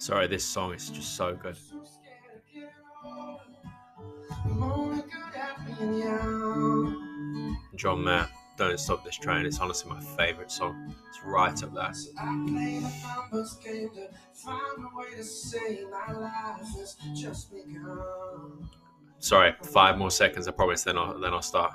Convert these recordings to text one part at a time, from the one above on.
Sorry, this song is just so good. John Mayer, Don't Stop This Train. It's honestly my favourite song. It's right up there. Sorry, five more seconds, I promise, then I'll, then I'll start.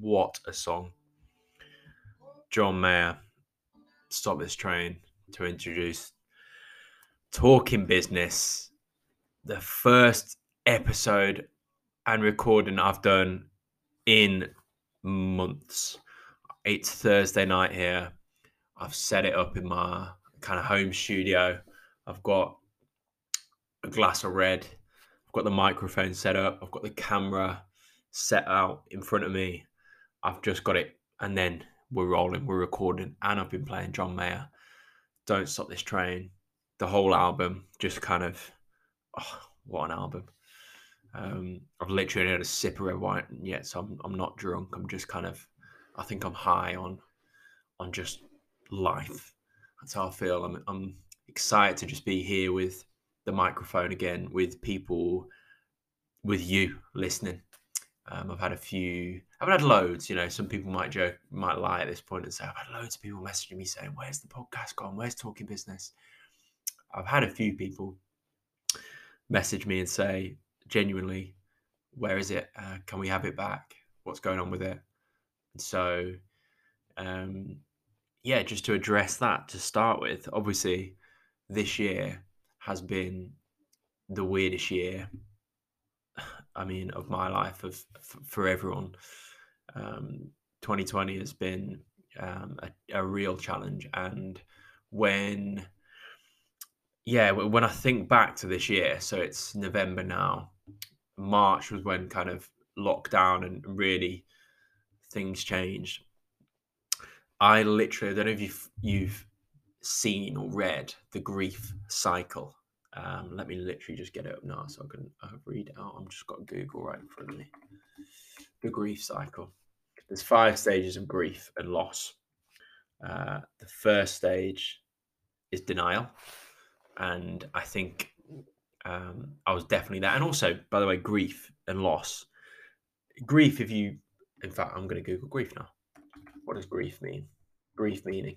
what a song. John Mayer, Stop This Train to introduce Talking Business, the first episode and recording I've done in months. It's Thursday night here. I've set it up in my kind of home studio. I've got a glass of red. I've got the microphone set up. I've got the camera set out in front of me. I've just got it, and then we're rolling, we're recording, and I've been playing John Mayer. Don't Stop This Train, the whole album, just kind of, oh, what an album. Um, I've literally had a sip of red wine yet, so I'm, I'm not drunk. I'm just kind of, I think I'm high on, on just life. That's how I feel. I'm, I'm excited to just be here with the microphone again, with people, with you listening. Um, I've had a few, I've had loads, you know, some people might joke, might lie at this point and say, I've had loads of people messaging me saying, where's the podcast gone? Where's Talking Business? I've had a few people message me and say, genuinely, where is it? Uh, can we have it back? What's going on with it? And so, um, yeah, just to address that to start with, obviously, this year has been the weirdest year I mean, of my life, of for everyone. Um, 2020 has been um, a, a, real challenge, and when, yeah, when I think back to this year, so it's November now. March was when kind of lockdown and really things changed. I literally, I don't know if you've, you've seen or read the grief cycle um, let me literally just get it up now so I can uh, read out. I'm just got Google right in front of me. The grief cycle. There's five stages of grief and loss. Uh, the first stage is denial, and I think um, I was definitely that. And also, by the way, grief and loss. Grief, if you, in fact, I'm going to Google grief now. What does grief mean? Grief meaning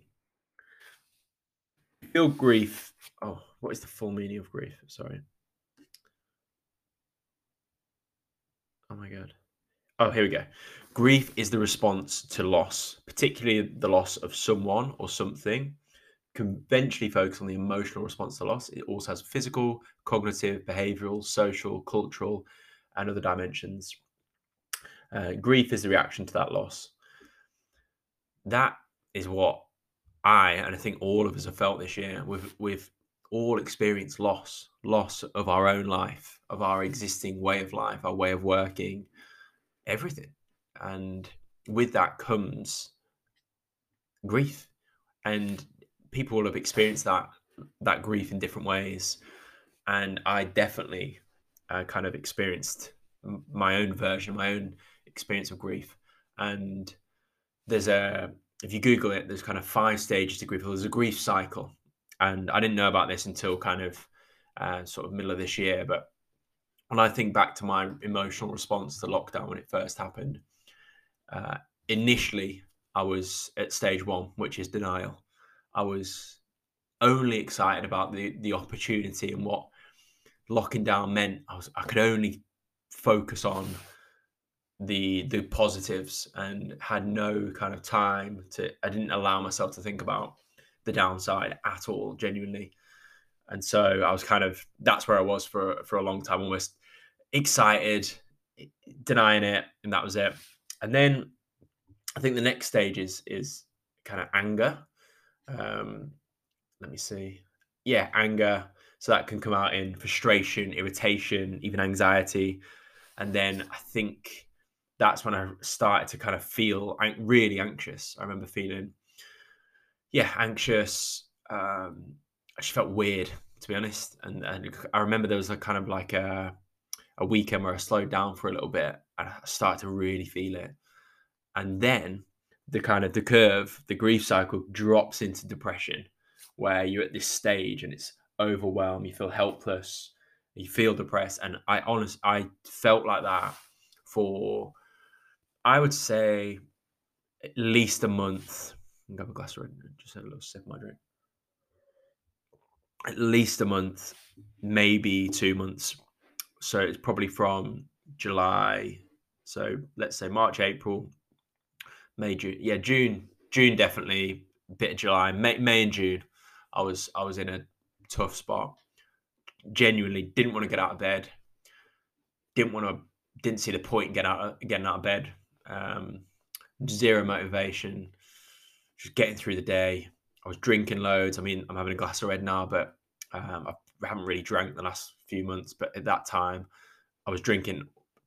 feel grief. Oh, what is the full meaning of grief? Sorry. Oh my god. Oh, here we go. Grief is the response to loss, particularly the loss of someone or something. Conventionally focus on the emotional response to loss. It also has physical, cognitive, behavioral, social, cultural, and other dimensions. Uh, grief is the reaction to that loss. That is what I and I think all of us have felt this year. We've we've all experienced loss, loss of our own life, of our existing way of life, our way of working, everything. And with that comes grief. And people will have experienced that that grief in different ways. And I definitely uh, kind of experienced my own version, my own experience of grief. And there's a if you Google it, there's kind of five stages to grief. There's a grief cycle, and I didn't know about this until kind of uh, sort of middle of this year. But when I think back to my emotional response to lockdown when it first happened, uh, initially I was at stage one, which is denial. I was only excited about the the opportunity and what locking down meant. I was I could only focus on the the positives and had no kind of time to I didn't allow myself to think about the downside at all genuinely and so I was kind of that's where I was for for a long time almost excited denying it and that was it and then I think the next stage is is kind of anger. Um, let me see. Yeah, anger. So that can come out in frustration, irritation, even anxiety. And then I think that's when I started to kind of feel really anxious. I remember feeling, yeah, anxious. Um, I just felt weird, to be honest. And, and I remember there was a kind of like a, a weekend where I slowed down for a little bit and I started to really feel it. And then the kind of the curve, the grief cycle drops into depression, where you're at this stage and it's overwhelmed, you feel helpless, you feel depressed. And I honestly, I felt like that for, I would say, at least a month. i have a glass of just have a little sip of my drink. At least a month, maybe two months. So it's probably from July. So let's say March, April, May, June. Yeah, June, June definitely. Bit of July, May, May and June. I was I was in a tough spot. Genuinely didn't want to get out of bed. Didn't want to. Didn't see the point in getting out getting out of bed. Um, zero motivation. Just getting through the day. I was drinking loads. I mean, I'm having a glass of red now, but um, I haven't really drank the last few months. But at that time, I was drinking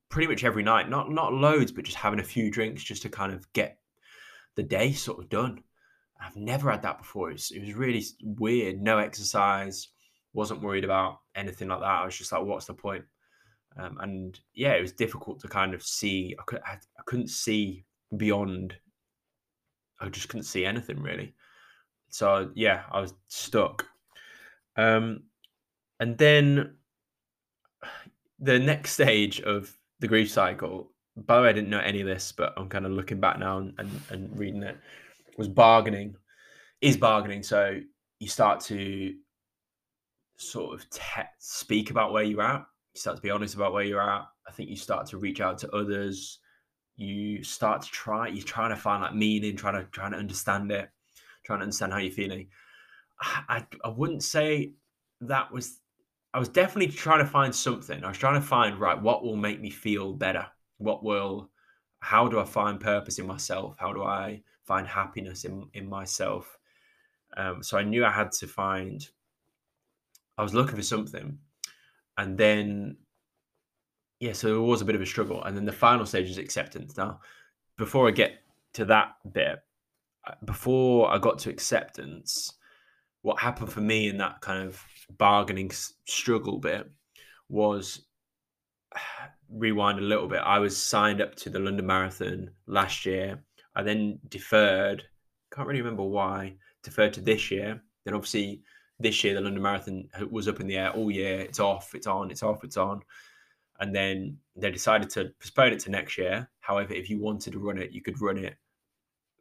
pretty much every night. Not not loads, but just having a few drinks just to kind of get the day sort of done. I've never had that before. It was, it was really weird. No exercise. Wasn't worried about anything like that. I was just like, what's the point? Um, and yeah, it was difficult to kind of see. I, could, I, I couldn't see beyond. I just couldn't see anything really. So yeah, I was stuck. Um, and then the next stage of the grief cycle. By the way, I didn't know any of this, but I'm kind of looking back now and, and, and reading it was bargaining is bargaining. So you start to sort of te- speak about where you're at you start to be honest about where you're at. I think you start to reach out to others. You start to try you're trying to find like meaning trying to trying to understand it trying to understand how you're feeling. I, I, I wouldn't say that was i was definitely trying to find something i was trying to find right what will make me feel better what will how do i find purpose in myself how do i find happiness in in myself. Um, so I knew I had to find. I was looking for something, and then yeah, so it was a bit of a struggle, and then the final stage is acceptance. Now, before I get to that bit, uh, before I got to acceptance, what happened for me in that kind of bargaining struggle bit was rewind a little bit. I was signed up to the London Marathon last year I then deferred, can't really remember why, deferred to this year. Then obviously this year the London Marathon was up in the air all year. It's off, it's on, it's off, it's on. And then they decided to postpone it to next year. However, if you wanted to run it, you could run it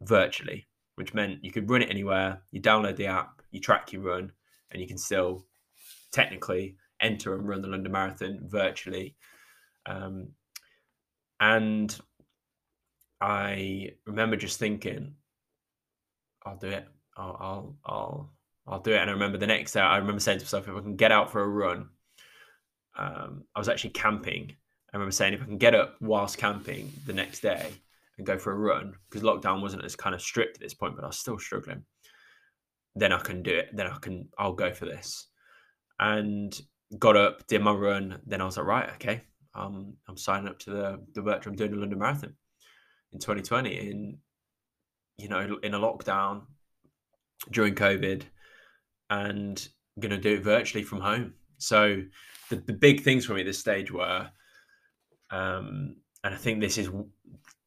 virtually, which meant you could run it anywhere. You download the app, you track your run, and you can still technically enter and run the London Marathon virtually. Um, and I remember just thinking, I'll do it. I'll, I'll, I'll, I'll do it. And I remember the next day, I remember saying to myself, if I can get out for a run, um, I was actually camping. I remember saying, if I can get up whilst camping the next day and go for a run, because lockdown wasn't as kind of strict at this point, but I was still struggling. Then I can do it. Then I can, I'll go for this. And got up, did my run. Then I was like, right, okay, um, I'm signing up to the the. I'm doing the London Marathon in 2020 in you know in a lockdown during covid and I'm to do it virtually from home so the, the big things for me at this stage were um and i think this is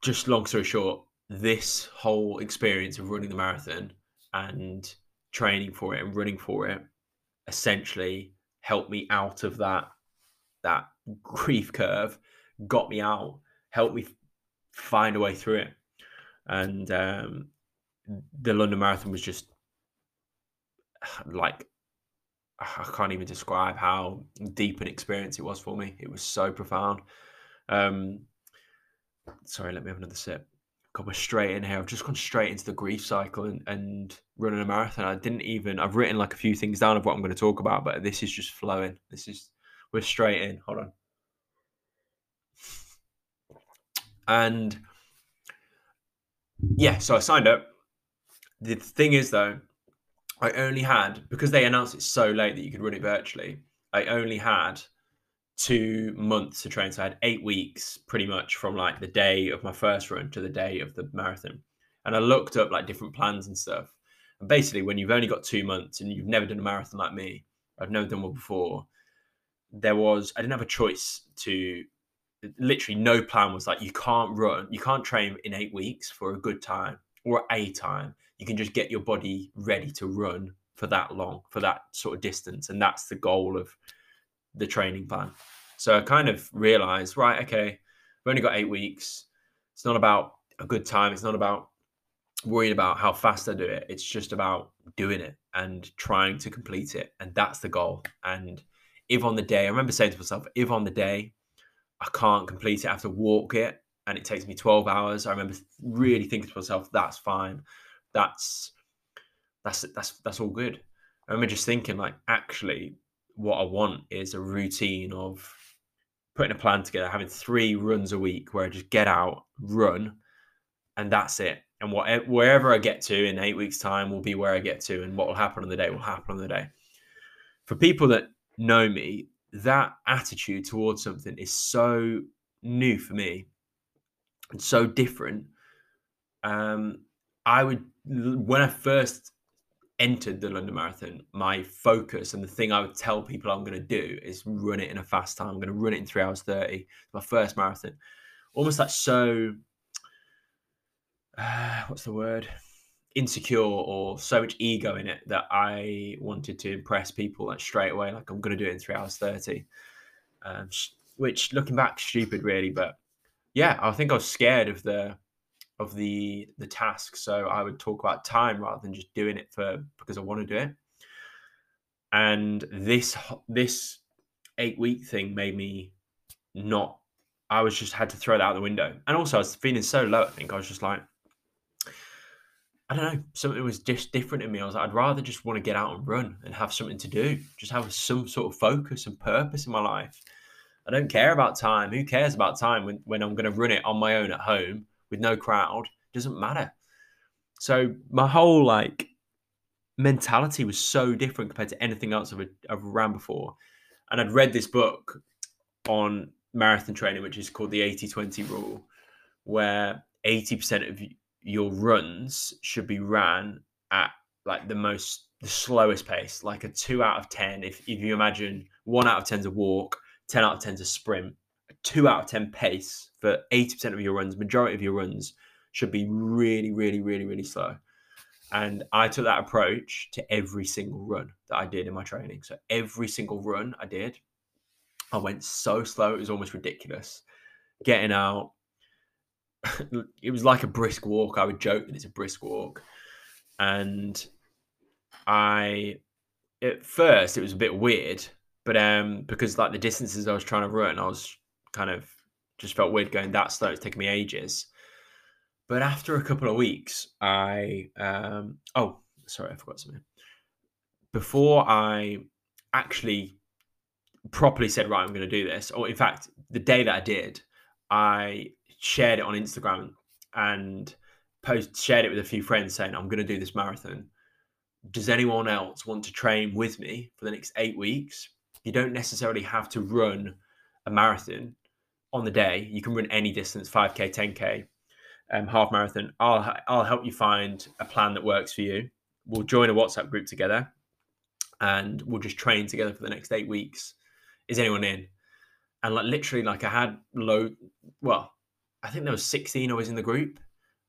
just long story short this whole experience of running the marathon and training for it and running for it essentially helped me out of that that grief curve got me out helped me find a way through it. And um, the London Marathon was just like I can't even describe how deep an experience it was for me. It was so profound. Um, sorry, let me have another sip. Got straight in here. I've just gone straight into the grief cycle and, and running a marathon. I didn't even. I've written like a few things down of what I'm going to talk about, but this is just flowing. This is we're straight in. Hold on. And yeah, so I signed up. The thing is, though, I only had because they announced it so late that you could run it virtually. I only had two months to train, so I had eight weeks, pretty much from like the day of my first run to the day of the marathon. And I looked up like different plans and stuff. And basically, when you've only got two months and you've never done a marathon like me, I've never done one before. There was I didn't have a choice to literally no plan was like you can't run, you can't train in eight weeks for a good time or a time. You can just get your body ready to run for that long, for that sort of distance. And that's the goal of the training plan. So I kind of realized, right, okay, we've only got eight weeks. It's not about a good time. It's not about worrying about how fast I do it. It's just about doing it and trying to complete it. And that's the goal. And if on the day, I remember saying to myself, if on the day I can't complete it, I have to walk it and it takes me 12 hours. I remember really thinking to myself, that's fine. That's that's that's that's all good. I remember just thinking like actually what I want is a routine of putting a plan together, having three runs a week where I just get out, run, and that's it. And whatever, wherever I get to in eight weeks' time will be where I get to, and what will happen on the day will happen on the day. For people that know me, that attitude towards something is so new for me and so different. Um, I would when I first entered the London Marathon, my focus and the thing I would tell people I'm going to do is run it in a fast time. I'm going to run it in three hours thirty. My first marathon, almost like so. Uh, what's the word? Insecure or so much ego in it that I wanted to impress people like straight away. Like I'm going to do it in three hours thirty. Um, which, looking back, stupid really, but yeah, I think I was scared of the of the the task. So I would talk about time rather than just doing it for because I want to do it. And this this eight week thing made me not. I was just had to throw that out the window. And also, I was feeling so low. I think I was just like, I don't know, something was just different in me. I was like, I'd rather just want to get out and run and have something to do, just have some sort of focus and purpose in my life. I don't care about time. Who cares about time when, when I'm going to run it on my own at home with no crowd? Doesn't matter. So my whole like mentality was so different compared to anything else I've, I've ran before. And I'd read this book on marathon training, which is called the 80 20 rule, where 80% of your runs should be ran at like the most, the slowest pace, like a two out of 10. If, if you imagine one out of 10 is a walk, 10 out of 10 is a sprint, two out of 10 pace for 80% of your runs, majority of your runs should be really, really, really, really slow. And I took that approach to every single run that I did in my training. So every single run I did, I went so slow, it was almost ridiculous. Getting out, it was like a brisk walk. I would joke that it's a brisk walk. And I, at first, it was a bit weird but um, because like the distances I was trying to run, I was kind of just felt weird going that slow. It's taking me ages. But after a couple of weeks, I um, oh sorry, I forgot something. Before I actually properly said right, I'm going to do this, or in fact, the day that I did, I shared it on Instagram and post shared it with a few friends saying I'm going to do this marathon. Does anyone else want to train with me for the next eight weeks? you don't necessarily have to run a marathon on the day. You can run any distance, 5K, 10K, um, half marathon. I'll, I'll help you find a plan that works for you. We'll join a WhatsApp group together and we'll just train together for the next eight weeks. Is anyone in? And like literally, like I had low, well, I think there was 16 I was in the group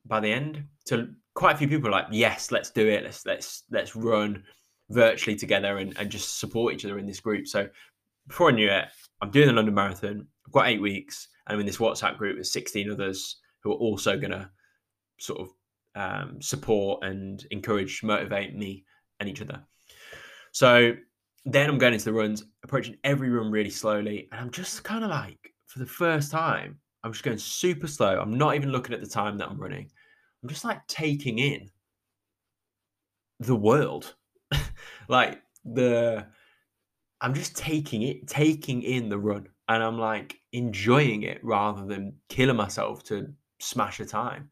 by the end. So quite a few people like, yes, let's do it. Let's let's let's run virtually together and, and just support each other in this group. So before I knew it, I'm doing the London Marathon. I've got eight weeks, and I'm in this WhatsApp group with 16 others who are also going to sort of um, support and encourage, motivate me and each other. So then I'm going into the runs, approaching every run really slowly, and I'm just kind of like, for the first time, I'm just going super slow. I'm not even looking at the time that I'm running. I'm just like taking in the world like the I'm just taking it, taking in the run, and I'm like enjoying it rather than killing myself to smash a time.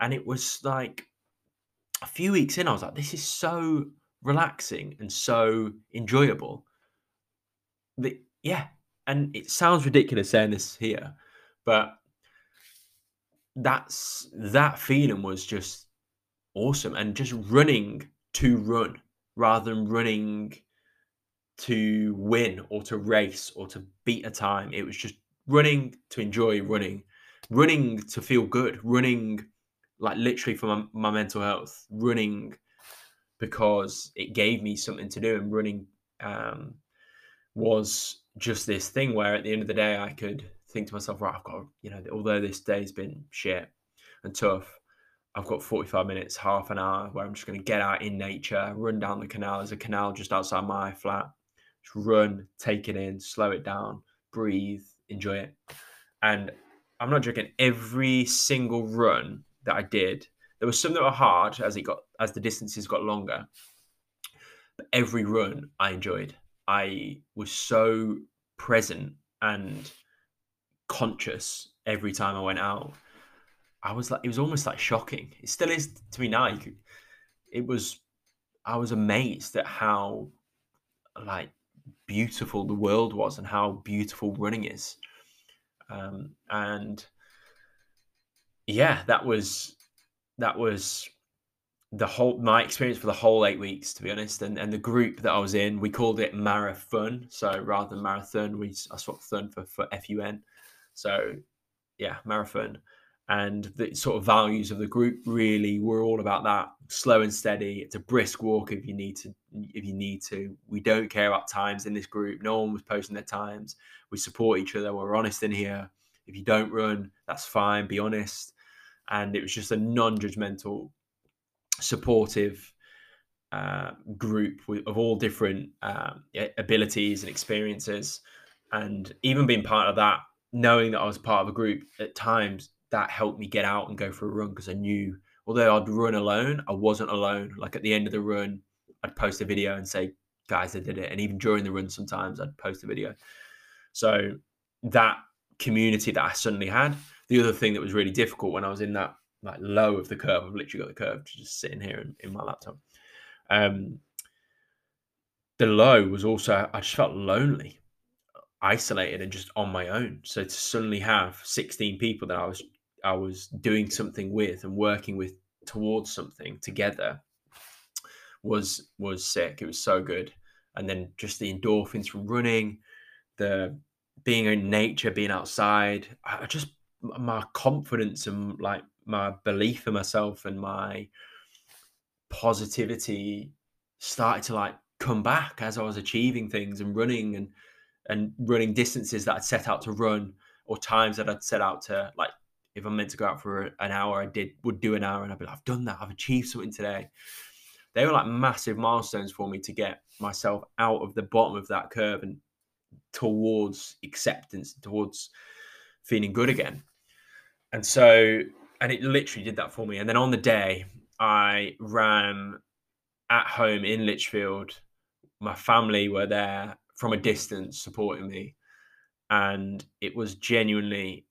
And it was like a few weeks in, I was like, this is so relaxing and so enjoyable. Yeah. And it sounds ridiculous saying this here, but that's that feeling was just awesome. And just running to run rather than running to win or to race or to beat a time. It was just running to enjoy running, running to feel good, running like literally for my, my mental health, running because it gave me something to do. And running um, was just this thing where at the end of the day, I could think to myself, right, I've got, you know, although this day's been shit and tough, I've got 45 minutes, half an hour where I'm just going to get out in nature, run down the canal. There's a canal just outside my flat. Just run, take it in, slow it down, breathe, enjoy it. And I'm not joking. Every single run that I did, there were some that were hard as it got as the distances got longer. But every run I enjoyed. I was so present and conscious every time I went out. I was like, it was almost like shocking. It still is to me now. It was, I was amazed at how like beautiful the world was and how beautiful running is. Um, and yeah, that was that was the whole my experience for the whole eight weeks, to be honest. And and the group that I was in, we called it marathon. So rather than marathon, we I swapped fun for for fun. So yeah, marathon. And the sort of values of the group really were all about that slow and steady. It's a brisk walk if you need to. If you need to, we don't care about times in this group. No one was posting their times. We support each other. We're honest in here. If you don't run, that's fine. Be honest. And it was just a non-judgmental, supportive uh, group with, of all different uh, abilities and experiences. And even being part of that, knowing that I was part of a group at times, that helped me get out and go for a run because I knew although I'd run alone, I wasn't alone. Like at the end of the run, I'd post a video and say, guys, I did it. And even during the run, sometimes I'd post a video. So that community that I suddenly had. The other thing that was really difficult when I was in that like low of the curve, I've literally got the curve to just sitting here in, in my laptop. Um, the low was also I just felt lonely, isolated, and just on my own. So to suddenly have 16 people that I was I was doing something with and working with towards something together was was sick. It was so good. And then just the endorphins from running, the being in nature, being outside, I just my confidence and like my belief in myself and my positivity started to like come back as I was achieving things and running and and running distances that I'd set out to run or times that I'd set out to like if I'm meant to go out for an hour, I did would do an hour, and I'd be like, I've done that. I've achieved something today. They were like massive milestones for me to get myself out of the bottom of that curve and towards acceptance, towards feeling good again. And so, and it literally did that for me. And then on the day, I ran at home in Lichfield. My family were there from a distance supporting me. And it was genuinely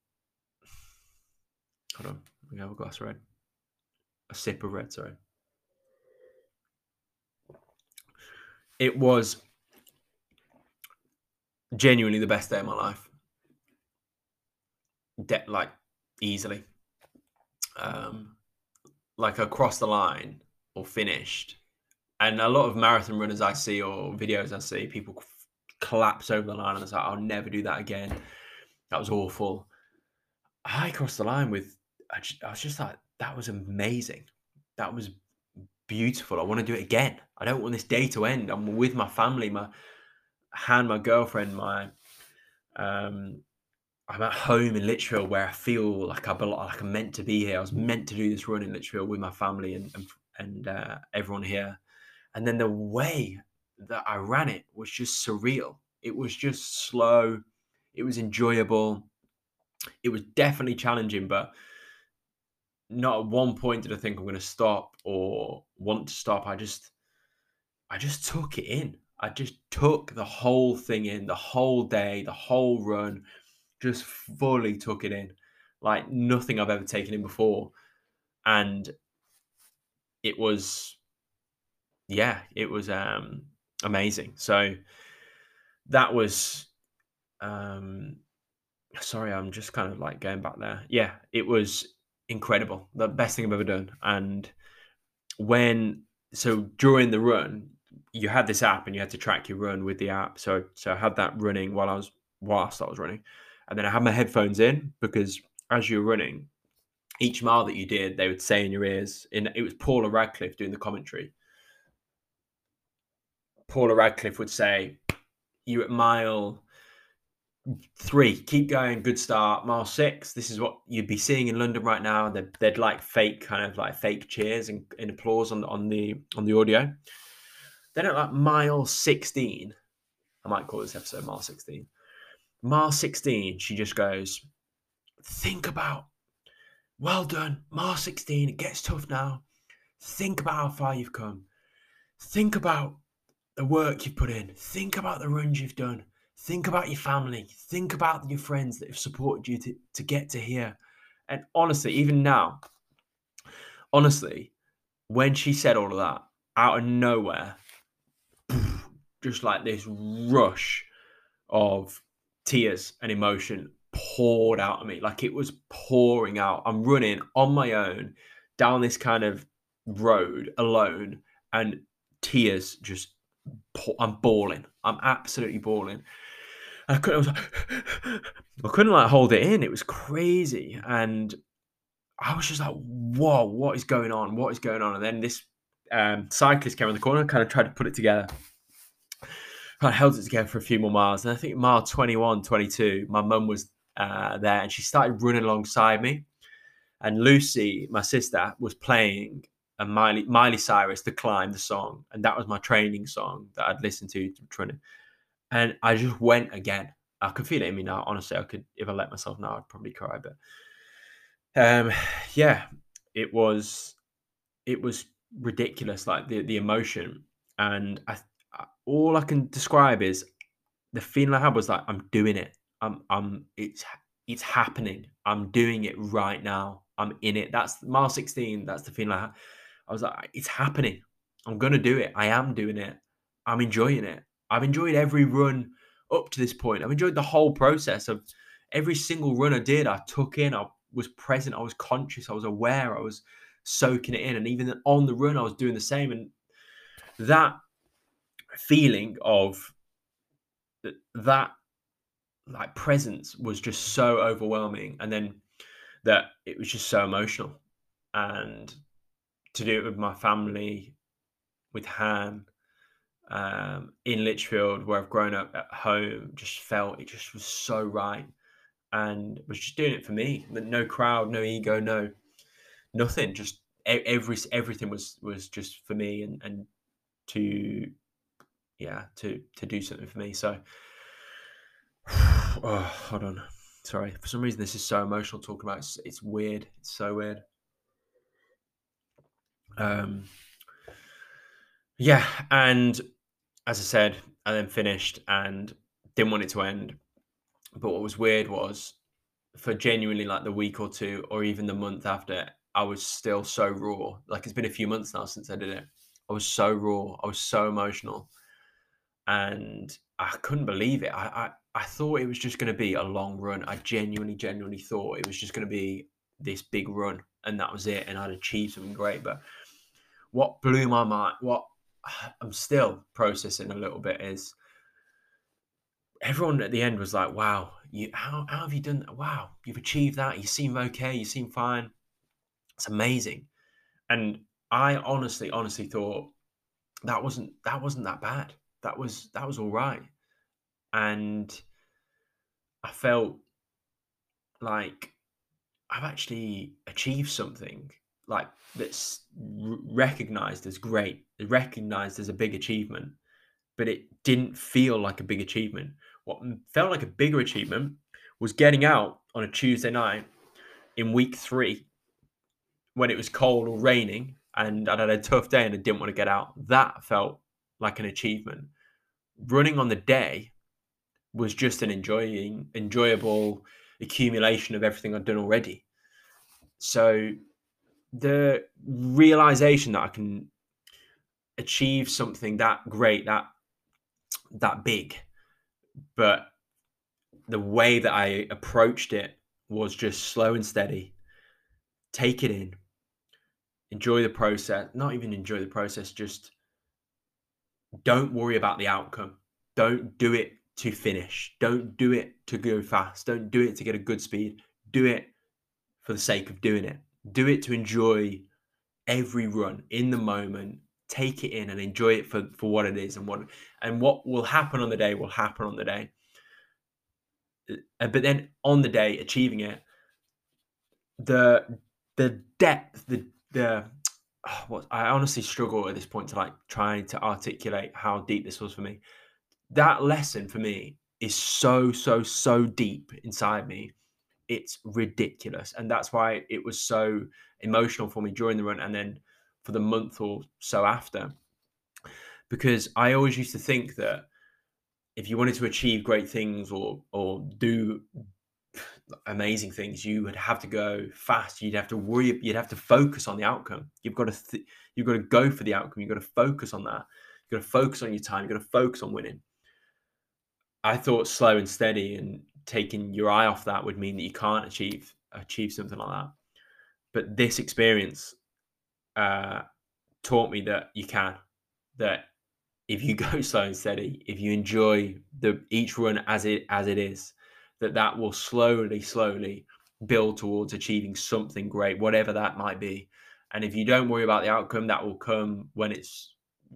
Hold on. We have a glass of red. A sip of red, sorry. It was genuinely the best day of my life. De- like easily. Um, like across the line or finished. And a lot of marathon runners I see or videos I see, people collapse over the line and it's like, I'll never do that again. That was awful. I crossed the line with I, just, I was just like, that was amazing. That was beautiful. I want to do it again. I don't want this day to end. I'm with my family, my hand, my girlfriend, my um I'm at home in Lichfield where I feel like I belong, like I'm meant to be here. I was meant to do this run in Lichfield with my family and and, and uh, everyone here. And then the way that I ran it was just surreal. It was just slow. It was enjoyable. It was definitely challenging, but not at one point did I think I'm going to stop or want to stop. I just, I just took it in. I just took the whole thing in, the whole day, the whole run, just fully took it in, like nothing I've ever taken in before. and it was yeah it was um amazing so that was um sorry i'm just kind of like going back there yeah it was incredible the best thing i've ever done. And when so during the run you had this app and you had to track your run with the app. So so i had that running while i was whilst i was running. And then i had my headphones in because as you're running each mile that you did they would say in your ears in it was paula radcliffe doing the commentary. Paula radcliffe would say you're at mile three, keep going, good start. Mile six, this is what you'd be seeing in London right now. They'd, they'd like fake kind of like fake cheers and, and applause on the on the on the audio. Then at like mile 16, I might call this episode mile 16. Mile 16, she just goes, think about, well done, mile 16, it gets tough now. Think about how far you've come. Think about the work you've put in. Think about the runs you've done. Think about your family. Think about your friends that have supported you to, to get to here. And honestly, even now, honestly, when she said all of that out of nowhere, just like this rush of tears and emotion poured out of me. Like it was pouring out. I'm running on my own down this kind of road alone, and tears just, pour- I'm bawling. I'm absolutely bawling. I couldn't. I, was like, I couldn't like hold it in. It was crazy, and I was just like, "Whoa, what is going on? What is going on?" And then this um, cyclist came around the corner, kind of tried to put it together. I held it together for a few more miles, and I think mile 21, 22, my mum was uh, there, and she started running alongside me. And Lucy, my sister, was playing a Miley Miley Cyrus, "The Climb," the song, and that was my training song that I'd listened to training and I just went again. I could feel it in me now. Honestly, I could if I let myself now, I'd probably cry. But um, yeah, it was it was ridiculous, like the the emotion, and I all I can describe is the feeling I had was like I'm doing it. I'm I'm it's it's happening. I'm doing it right now. I'm in it. That's mile 16. That's the feeling I had. I was like, it's happening. I'm gonna do it. I am doing it. I'm enjoying it. I've enjoyed every run up to this point. I've enjoyed the whole process of every single run I did. I took in, I was present, I was conscious, I was aware, I was soaking it in. And even on the run, I was doing the same. And that feeling of that like presence was just so overwhelming. And then that it was just so emotional. And to do it with my family, with Han, um, in Lichfield, where I've grown up at home, just felt it just was so right, and was just doing it for me. No crowd, no ego, no nothing. Just every everything was was just for me, and and to yeah to to do something for me. So, oh, hold on, sorry. For some reason, this is so emotional talking about. It's, it's weird. It's so weird. Um. Yeah, and as I said, I then finished and didn't want it to end. But what was weird was for genuinely like the week or two or even the month after, I was still so raw. Like it's been a few months now since I did it. I was so raw. I was so emotional. And I couldn't believe it. I, I, I thought it was just going to be a long run. I genuinely, genuinely thought it was just going to be this big run and that was it. And I'd achieved something great. But what blew my mind, what I'm still processing a little bit is everyone at the end was like, "Wow, you how, how have you done that? Wow, you've achieved that. You seem okay. You seem fine. It's amazing." And I honestly, honestly thought that wasn't that wasn't that bad. That was that was all right, and I felt like I've actually achieved something like that's recognized as great, recognized as a big achievement, but it didn't feel like a big achievement. What felt like a bigger achievement was getting out on a Tuesday night in week three when it was cold or raining and I'd had a tough day and I didn't want to get out. That felt like an achievement. Running on the day was just an enjoying, enjoyable accumulation of everything I'd done already. So the realization that I can achieve something that great, that that big, but the way that I approached it was just slow and steady. Take it in, enjoy the process. Not even enjoy the process, just don't worry about the outcome. Don't do it to finish. Don't do it to go fast. Don't do it to get a good speed. Do it for the sake of doing it. Do it to enjoy every run in the moment. Take it in and enjoy it for, for what it is and what and what will happen on the day will happen on the day. Uh, but then on the day, achieving it, the the depth, the the what I honestly struggle at this point to like trying to articulate how deep this was for me. That lesson for me is so so so deep inside me. It's ridiculous, and that's why it was so emotional for me during the run, and then for the month or so after. Because I always used to think that if you wanted to achieve great things or or do amazing things, you would have to go fast. You'd have to worry. You'd have to focus on the outcome. You've got to th- you've got to go for the outcome. You've got to focus on that. You've got to focus on your time. You've got to focus on winning. I thought slow and steady and taking your eye off that would mean that you can't achieve achieve something like that. But this experience uh, taught me that you can. That if you go slow and steady, if you enjoy the each run as it as it is, that that will slowly, slowly build towards achieving something great, whatever that might be. And if you don't worry about the outcome, that will come when it's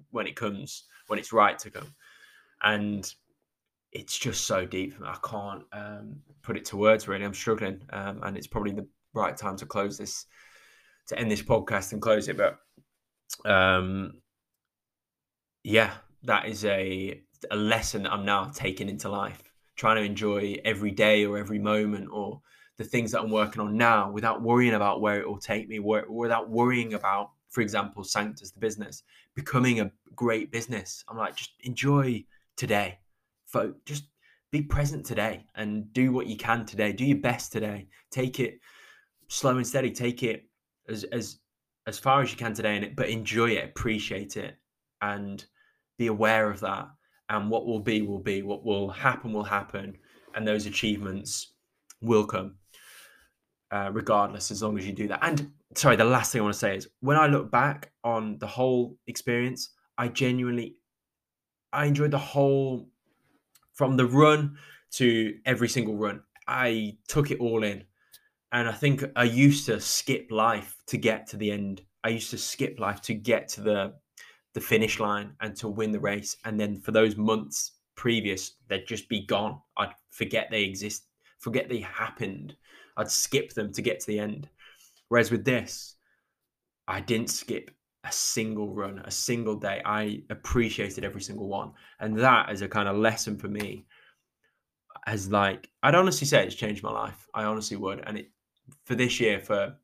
when it comes, when it's right to come. And it's just so deep. I can't um, put it to words really. I'm struggling, um, and it's probably the right time to close this, to end this podcast and close it. But um, yeah, that is a a lesson that I'm now taking into life trying to enjoy every day or every moment or the things that I'm working on now without worrying about where it will take me, without worrying about, for example, Sanctus, the business, becoming a great business. I'm like, just enjoy today. Folk, just be present today and do what you can today. Do your best today. Take it slow and steady. Take it as as as far as you can today it, but enjoy it, appreciate it, and be aware of that and what will be will be what will happen will happen and those achievements will come uh, regardless as long as you do that and sorry the last thing i want to say is when i look back on the whole experience i genuinely i enjoyed the whole from the run to every single run i took it all in and i think i used to skip life to get to the end i used to skip life to get to the the finish line and to win the race. And then for those months previous, they'd just be gone. I'd forget they exist, forget they happened. I'd skip them to get to the end. Whereas with this, I didn't skip a single run, a single day. I appreciated every single one. And that is a kind of lesson for me. As like, I'd honestly say it's changed my life. I honestly would. And it for this year, for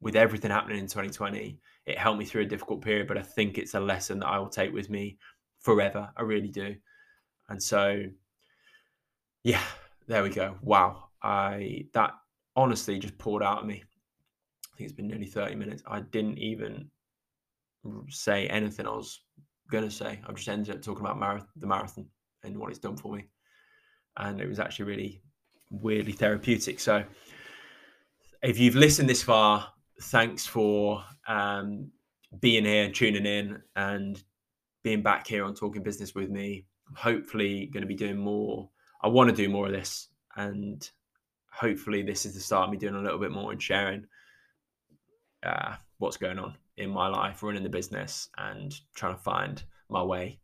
with everything happening in 2020, it helped me through a difficult period, but I think it's a lesson that I will take with me forever. I really do. And so, yeah, there we go. Wow. I, that honestly just poured out of me. I think it's been nearly 30 minutes. I didn't even say anything I was going to say. I just ended up talking about the marathon and what it's done for me. And it was actually really weirdly therapeutic. So, if you've listened this far, thanks for um, being here and tuning in and being back here on Talking Business with me. I'm hopefully going to be doing more. I want to do more of this, and hopefully, this is the start of me doing a little bit more and sharing uh, what's going on in my life, running the business, and trying to find my way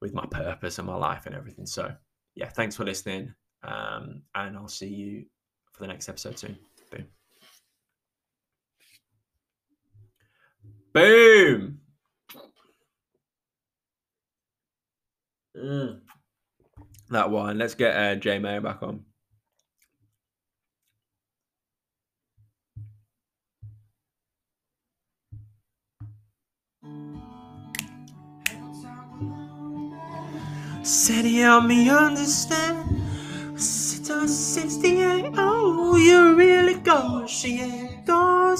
with my purpose and my life and everything. So, yeah, thanks for listening, um, and I'll see you for the next episode soon. Boom. Boom. Mm. That one. Let's get uh, J Mayer back on. Said he helped me understand. On 68. Oh, you really go. She ain't gone.